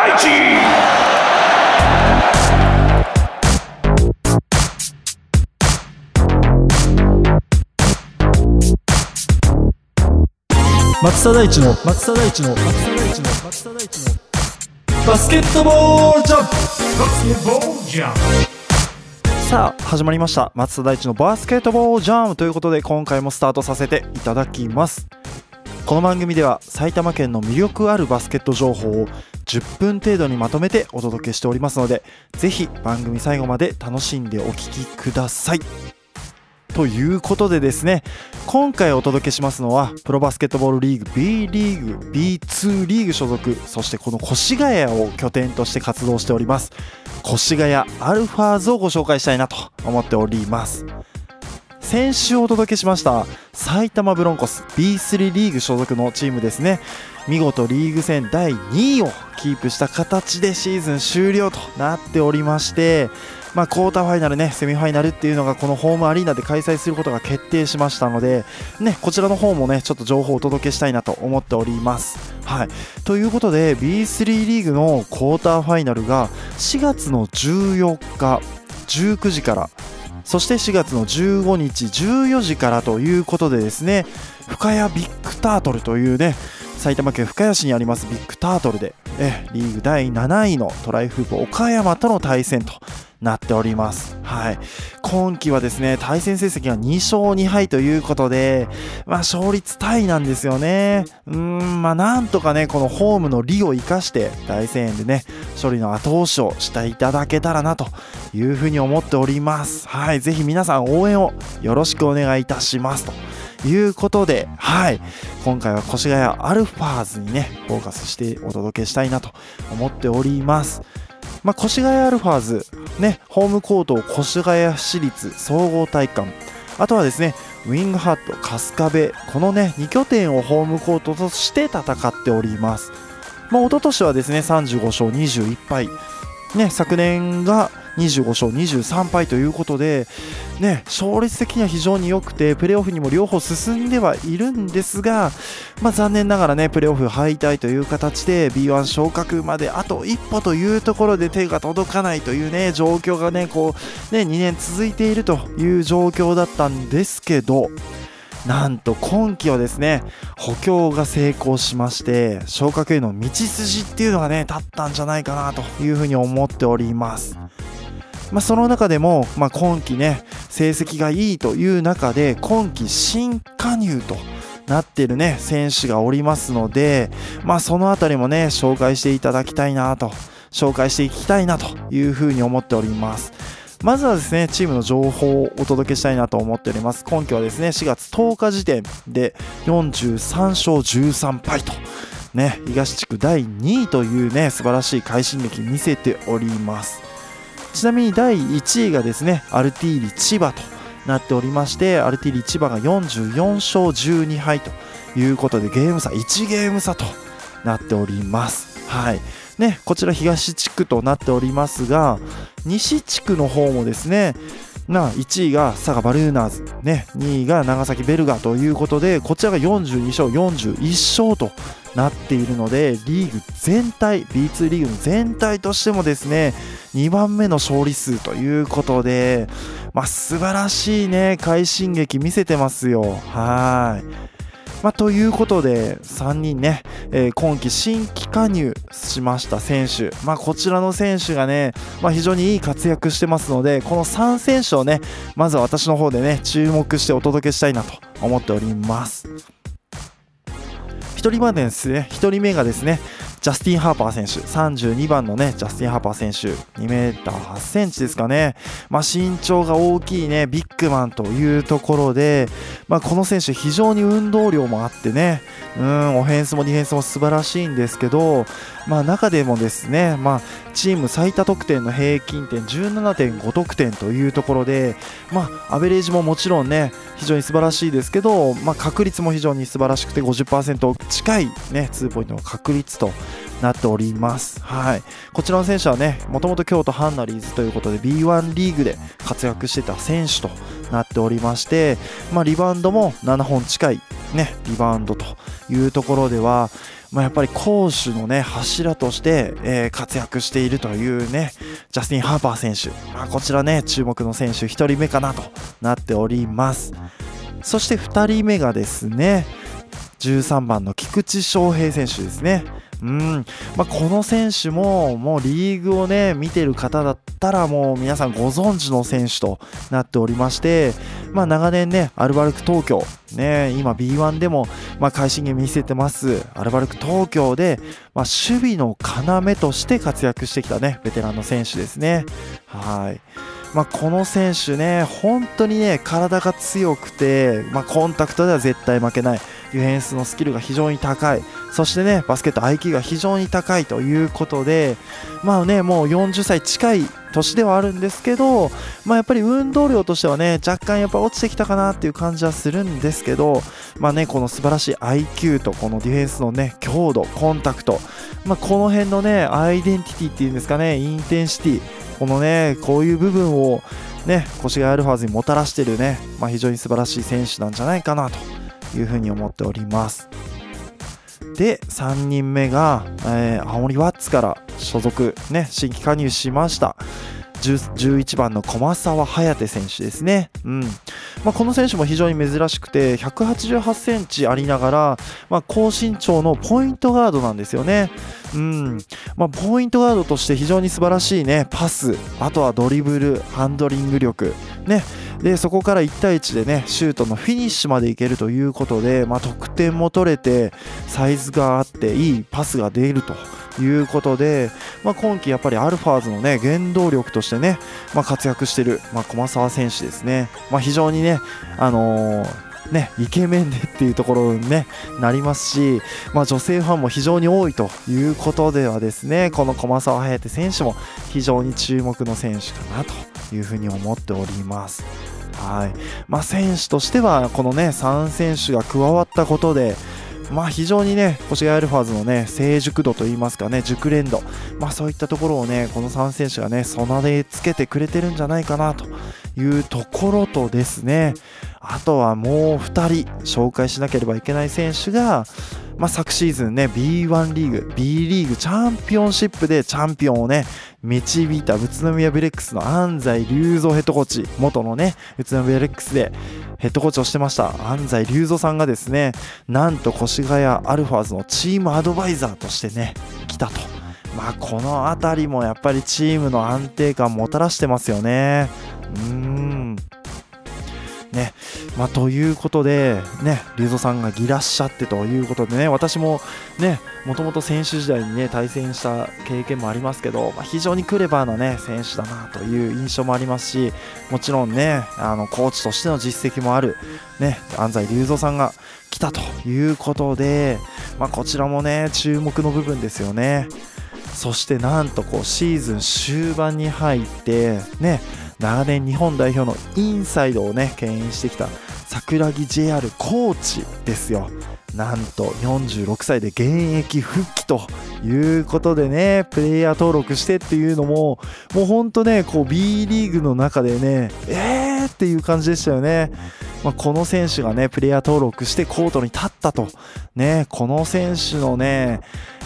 大地松田大地の松田大地の松田大地の松田大地の。バスケットボールジャンプ。Basketball Jump さあ始まりました。松田大地のバスケットボールジャムということで今回もスタートさせていただきますこの番組では埼玉県の魅力あるバスケット情報を10分程度にまとめてお届けしておりますのでぜひ番組最後まで楽しんでお聞きください。ということでですね今回お届けしますのはプロバスケットボールリーグ B リーグ B2 リーグ所属そしてこの越谷を拠点として活動しております越谷アルファーズをご紹介したいなと思っております。先週お届けしました埼玉ブロンコス B3 リーグ所属のチームですね見事リーグ戦第2位をキープした形でシーズン終了となっておりましてまあ、クォーターファイナルねセミファイナルっていうのがこのホームアリーナで開催することが決定しましたので、ね、こちらの方もねちょっと情報をお届けしたいなと思っております。はい、ということで B3 リーグのクォーターファイナルが4月の14日19時からそして4月の15日14時からということでですね深谷ビッグタートルというね埼玉県深谷市にありますビッグタートルでえリーグ第7位のトライフープ岡山との対戦となっております。はい。今季はですね、対戦成績が2勝2敗ということで、まあ勝率タイなんですよね。うん、まあなんとかね、このホームの利を生かして大声援でね、勝利の後押しをしていただけたらなというふうに思っております。はい。ぜひ皆さん応援をよろしくお願いいたしますと。いうことで、はい、今回は越谷アルファーズにね、フォーカスしてお届けしたいなと思っております。まあ、越谷アルファーズ、ね、ホームコートを越谷市立総合体育館。あとはですねウィングハット春日部。このね2拠点をホームコートとして戦っております、まあ、一昨年はですね35勝21敗。ね、昨年が25勝23敗ということで、ね、勝率的には非常に良くてプレーオフにも両方進んではいるんですが、まあ、残念ながらねプレーオフ敗退という形で B1 昇格まであと一歩というところで手が届かないというね状況がねこうね2年続いているという状況だったんですけどなんと今季はですね補強が成功しまして昇格への道筋っていうのがね立ったんじゃないかなというふうに思っております。まあ、その中でも、まあ、今季ね成績がいいという中で今季新加入となっているね選手がおりますので、まあ、その辺りもね紹介していただきたいなと紹介していきたいなというふうに思っております。まずはですねチームの情報をお届けしたいなと思っております今季はですね4月10日時点で43勝13敗とね東地区第2位というね素晴らしい快進撃見せておりますちなみに第1位がですねアルティーリ千葉となっておりましてアルティーリ千葉が44勝12敗ということでゲーム差1ゲーム差となっております。はい。ね、こちら東地区となっておりますが西地区の方もですねな1位が佐賀バルーナーズ、ね、2位が長崎ベルガということでこちらが42勝41勝となっているのでリーグ全体 B2 リーグの全体としてもですね2番目の勝利数ということで、まあ、素晴らしいね快進撃見せてますよはい。まあ、ということで3人ね、えー今季新規加入しました選手、まあ、こちらの選手がね、まあ、非常にいい活躍してますのでこの3選手をねまずは私の方でね注目してお届けしたいなと思っております。1人目ですね1人目がですねジャスティン・ハーパー選手。32番のねジャスティン・ハーパー選手。2メーター8センチですかね、まあ、身長が大きいねビッグマンというところで、まあ、この選手非常に運動量もあってね。うんオフェンスもディフェンスも素晴らしいんですけど、まあ、中でもですね、まあ、チーム最多得点の平均点17.5得点というところで、まあ、アベレージももちろんね非常に素晴らしいですけど、まあ、確率も非常に素晴らしくて50%近い、ね、ツーポイントの確率となっております、はい、こちらの選手はねもともと京都ハンナリーズということで B1 リーグで活躍してた選手となっておりまして、まあ、リバウンドも7本近い、ね、リバウンドというところではまあ、やっぱり攻守のね柱として、えー、活躍しているというねジャスティン・ハーパー選手、まあ、こちらね注目の選手1人目かなとなっております。そして2人目がですね13番の菊池翔平選手ですね。うんまあ、この選手ももうリーグをね見てる方だったらもう皆さんご存知の選手となっておりまして、まあ、長年ねアルバルク東京、ね、今 B1 でも、まあ、快進撃見せてますアルバルク東京で、まあ、守備の要として活躍してきたねベテランの選手ですね。はいまあ、この選手ね、本当にね、体が強くて、まあ、コンタクトでは絶対負けない。ディフェンスのスキルが非常に高い。そしてね、バスケット IQ が非常に高いということで、まあね、もう40歳近い年ではあるんですけど、まあ、やっぱり運動量としてはね、若干やっぱ落ちてきたかなっていう感じはするんですけど、まあね、この素晴らしい IQ とこのディフェンスのね、強度、コンタクト、まあ、この辺のね、アイデンティティっていうんですかね、インテンシティ、このね、こういう部分をね、越谷アルファーズにもたらしてるね、まあ、非常に素晴らしい選手なんじゃないかなというふうに思っております。で、3人目が、えー、青森ワッツから所属、ね、新規加入しました。11番の駒澤颯選手ですね。うんまあ、この選手も非常に珍しくて188センチありながら、まあ、高身長のポイントガードなんですよね。うん。まあ、ポイントガードとして非常に素晴らしいねパス。あとはドリブルハンドリング力。ね。でそこから1対1でねシュートのフィニッシュまでいけるということで、まあ、得点も取れてサイズがあっていいパスが出るということで、まあ、今季やっぱりアルファーズのね原動力としてね、まあ、活躍している、まあ、駒澤選手ですね、まあ、非常にね、あのーね、イケメンでっていうところに、ね、なりますし、まあ、女性ファンも非常に多いということではですねこの駒澤颯選手も非常に注目の選手かなというふうに思っております。はいまあ、選手としてはこの、ね、3選手が加わったことでまあ、非常にね、越谷アルファーズのね、成熟度といいますかね、熟練度、まあ、そういったところをね、この3選手がね、備え付けてくれてるんじゃないかなというところとですね、あとはもう2人紹介しなければいけない選手が、まあ、昨シーズンね B1 リーグ B リーグチャンピオンシップでチャンピオンをね導いた宇都宮ブレックスの安齋竜三ヘッドコーチ元のね宇都宮ブレックスでヘッドコーチをしてました。安西隆三さんがですねなんと越谷アルファーズのチームアドバイザーとしてね来たと。まあこの辺りもやっぱりチームの安定感もたらしてますよね。うんねまあ、ということで、ね、龍造さんがいらっしゃってということでね、私もね、もともと選手時代にね、対戦した経験もありますけど、まあ、非常にクレバーなね、選手だなという印象もありますし、もちろんね、あの、コーチとしての実績もある、ね、安西龍造さんが来たということで、まあ、こちらもね、注目の部分ですよね。そしてなんとこうシーズン終盤に入ってね長年日本代表のインサイドをね牽引してきた桜木 JR コーチですよ。なんと46歳で現役復帰ということでねプレイヤー登録してっていうのももうほんとねこう B リーグの中でねえーっていう感じでしたよね、まあ、この選手がねプレイヤー登録してコートに立ったと。ねこの選手のね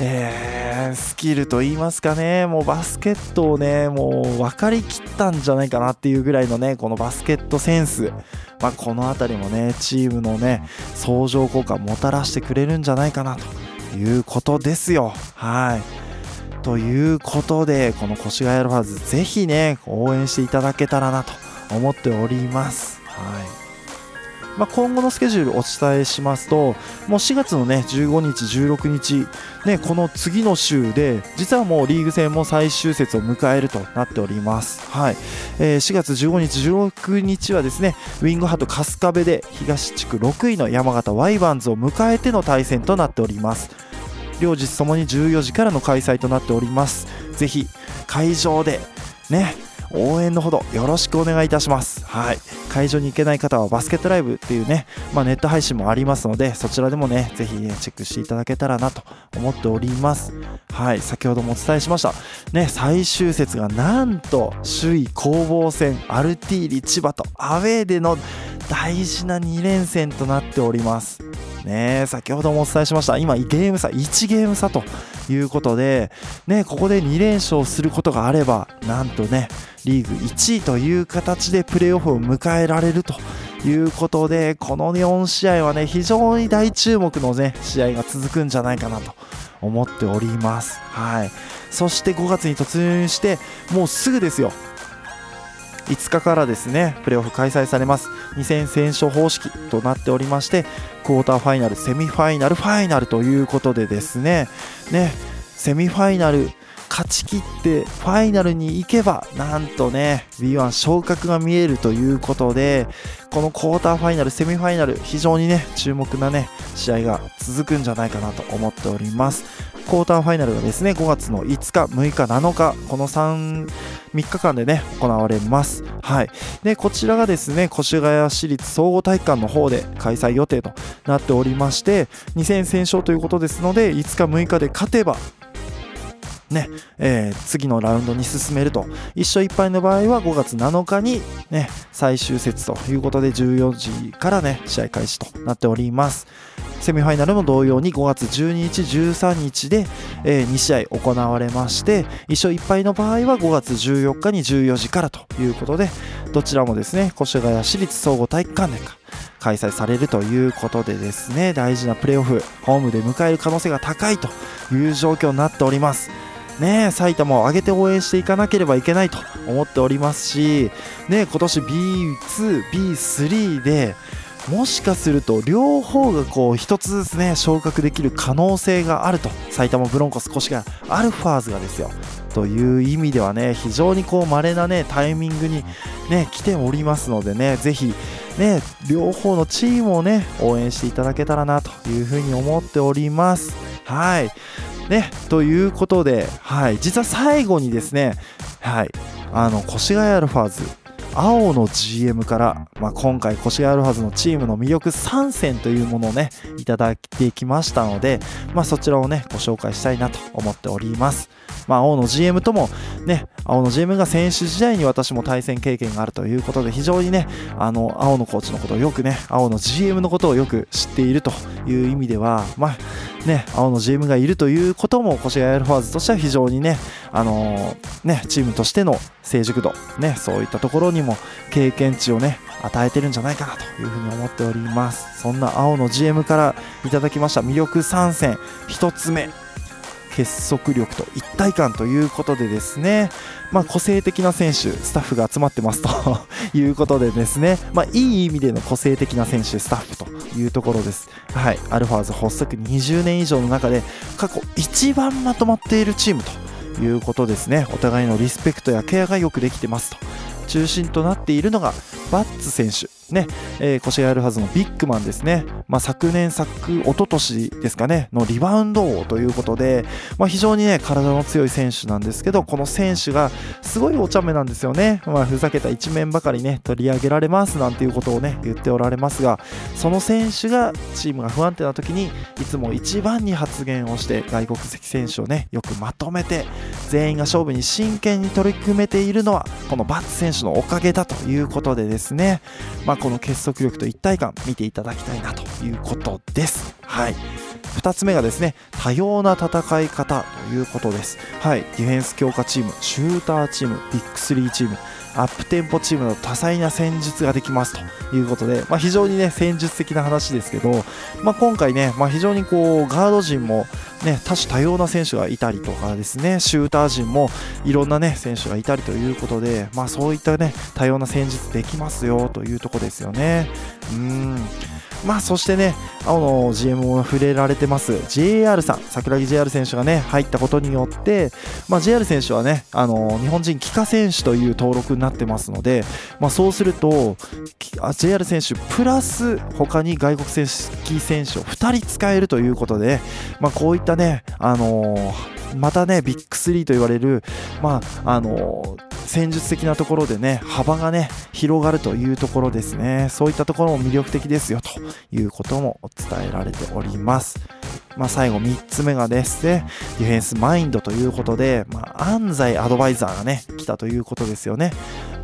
えー、スキルと言いますかね、もうバスケットをね、もう分かりきったんじゃないかなっていうぐらいのね、このバスケットセンス、まあ、この辺りもね、チームのね、相乗効果もたらしてくれるんじゃないかなということですよ。はい。ということで、この越谷アルファーズ、ぜひね、応援していただけたらなと思っております。まあ、今後のスケジュールお伝えしますともう4月のね15日16日ねこの次の週で実はもうリーグ戦も最終節を迎えるとなっておりますはい、えー、4月15日16日はですねウィングハット春日部で東地区6位の山形ワイバンズを迎えての対戦となっております両日ともに14時からの開催となっておりますぜひ会場でね応援のほどよろしくお願いいたします。はい。会場に行けない方はバスケットライブっていうね、まあ、ネット配信もありますので、そちらでもね、ぜひ、ね、チェックしていただけたらなと思っております。はい。先ほどもお伝えしました。ね、最終節がなんと、首位攻防戦、アルティーリ千葉とアウェーでの大事な2連戦となっております。ね。先ほどもお伝えしました。今ゲーム差1ゲーム差ということでねここで2連勝することがあればなんとねリーグ1位という形でプレーオフを迎えられるということでこの4試合はね非常に大注目のね試合が続くんじゃないかなと思っております。はい。そして5月に突入してもうすぐですよ。5日からですねプレーオフ開催されます。2戦戦勝方式となっておりましてクォーターファイナルセミファイナルファイナルということでですねねセミファイナル勝ち切ってファイナルに行けばなんとね B1 昇格が見えるということでこのクォーターファイナルセミファイナル非常にね注目なね試合が続くんじゃないかなと思っております。クォーターファイナルがですね5月の5日6日7日この3 3日間でね行われます。はい。でこちらがですね越谷市立総合体育館の方で開催予定となっておりまして2戦戦勝ということですので5日6日で勝てばねえー、次のラウンドに進めると。1勝1敗の場合は5月7日に、ね、最終節ということで14時からね試合開始となっております。セミファイナルも同様に5月12日13日で、え、2試合行われまして1勝1敗の場合は5月14日に14時からということでどちらもですね越谷市立総合体育館で開催されるということでですね大事なプレーオフホームで迎える可能性が高いという状況になっております。ね、埼玉を上げて応援していかなければいけないと思っておりますし、ね、今年 B2、B3 でもしかすると両方がこう1つずつね昇格できる可能性があると。埼玉ブロンコス越谷アルファーズがですよ。という意味ではね非常にこう稀なねタイミングにね来ておりますのでねぜひね両方のチームをね応援していただけたらなというふうに思っております。はい。ね、ということで、はい、実は最後にですね、はい、あの越谷アルファーズ青の GM から、まあ、今回越谷アルファーズのチームの魅力3選というものをねいただいてきましたので、まあ、そちらをねご紹介したいなと思っております。まあ、青の GM ともね青の GM が選手時代に私も対戦経験があるということで非常にねあの青のコーチのことをよくね青の GM のことをよく知っているという意味ではまあね、青の GM がいるということも越谷アルファーズとしては非常にね、あのー、ねチームとしての成熟度、ね、そういったところにも経験値をね与えてるんじゃないかなというふうに思っております。そんな青の GM からいただきました魅力3選1つ目。結束力と一体感ということでですね、まあ、個性的な選手、スタッフが集まってますと いうことでですね、まあ、いい意味での個性的な選手、スタッフというところです。はい、アルファーズ発足20年以上の中で過去一番まとまっているチームということですね。お互いのリスペクトやケアがよくできてますと。中心となっているのがバッツ選手ね、えー、腰があるはずのビッグマンですね、まあ、昨年、昨一昨年ですかね、のリバウンド王ということで、まあ、非常にね、体の強い選手なんですけど、この選手がすごいお茶目なんですよね、まあ、ふざけた一面ばかりね、取り上げられますなんていうことをね、言っておられますが、その選手がチームが不安定な時に、いつも一番に発言をして、外国籍選手をね、よくまとめて、全員が勝負に真剣に取り組めているのは、このバッツ選手のおかげだということでですね、ですねまあこの結束力と一体感見ていただきたいなということです。はい2つ目がですね多様な戦い方ということです。はい、ディフェンス強化チーム、シューターチーム、ビッグ3チーム、アップテンポチームの多彩な戦術ができますということで、まあ、非常にね戦術的な話ですけど、まあ、今回ね、まあ、非常にこうガード陣もね、多種多様な選手がいたりとかですね、シューター陣もいろんなね、選手がいたりということで、まあそういったね、多様な戦術できますよというとこですよね。うん。まあそしてね、青の GM も触れられてます。JR さん、桜木 JR 選手がね、入ったことによって、まあ、JR 選手はね、あの日本人帰化選手という登録になってますので、まあ、そうすると、JR 選手プラス他に外国籍選手を2人使えるということで、まあ、こういったね、あのー、またね、ビッグ3と言われる、まあ、あの戦術的なところでね幅がね広がるというところですねそういったところも魅力的ですよということも伝えられておりますまあ、最後3つ目がですね、ディフェンスマインドということで、まあ、安西アドバイザーがね、来たということですよね。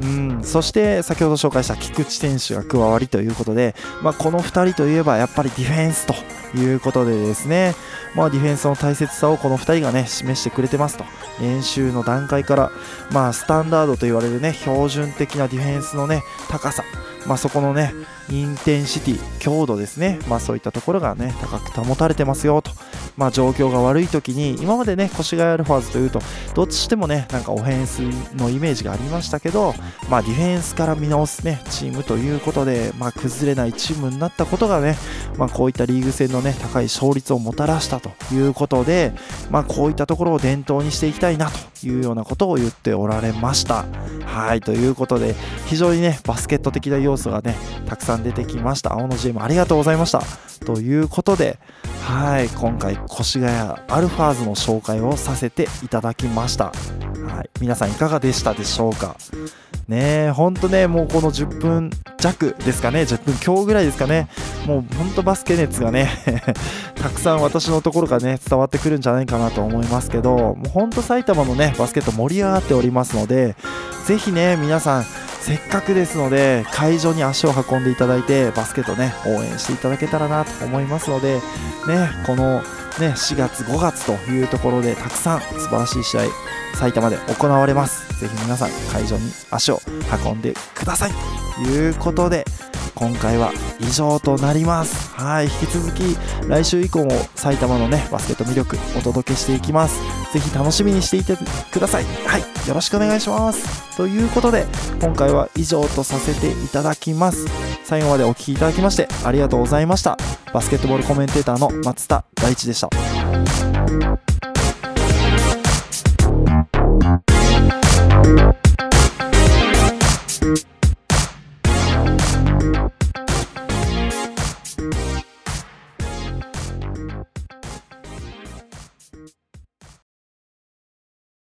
うん、そして先ほど紹介した菊池選手が加わりということで、まあ、この2人といえばやっぱりディフェンスということでですね、まあ、ディフェンスの大切さをこの2人がね示してくれてますと。練習の段階から、まあ、スタンダードと言われるね標準的なディフェンスのね高さ。まあ、そこのねインテンシティ強度ですね、まあ、そういったところがね高く保たれてますよと、まあ、状況が悪い時に今までね越谷アルファーズというとどっちしてもねなんかオフェンスのイメージがありましたけど、まあ、ディフェンスから見直すねチームということで、まあ、崩れないチームになったことがね、まあ、こういったリーグ戦のね高い勝率をもたらしたということで、まあ、こういったところを伝統にしていきたいなというようなことを言っておられました。はいということで非常にねバスケット的な要素がねたくさん出てきました。青の GM ありがとうございました。ということではい今回越谷アルファーズの紹介をさせていただきました。はい皆さんいかがでしたでしょうか？ねえ、ほんとね、もうこの10分弱ですかね、10分強ぐらいですかね、もうほんとバスケ熱がね たくさん私のところがね、伝わってくるんじゃないかなと思いますけど、もうほんと埼玉のね、バスケット盛り上がっておりますので、ぜひね、皆さん、せっかくですので会場に足を運んでいただいてバスケットね応援していただけたらなと思いますのでねこのね4月5月というところでたくさん素晴らしい試合埼玉で行われます。ぜひ皆さん会場に足を運んでください。ということで今回は以上となります。はい引き続き来週以降も埼玉のねバスケット魅力お届けしていきます。ぜひ楽しみにしていてください。はい。よろしくお願いします。ということで今回は以上とさせていただきます。最後までお聴きいただきましてありがとうございました。バスケットボールコメンテーターの松田大地でした。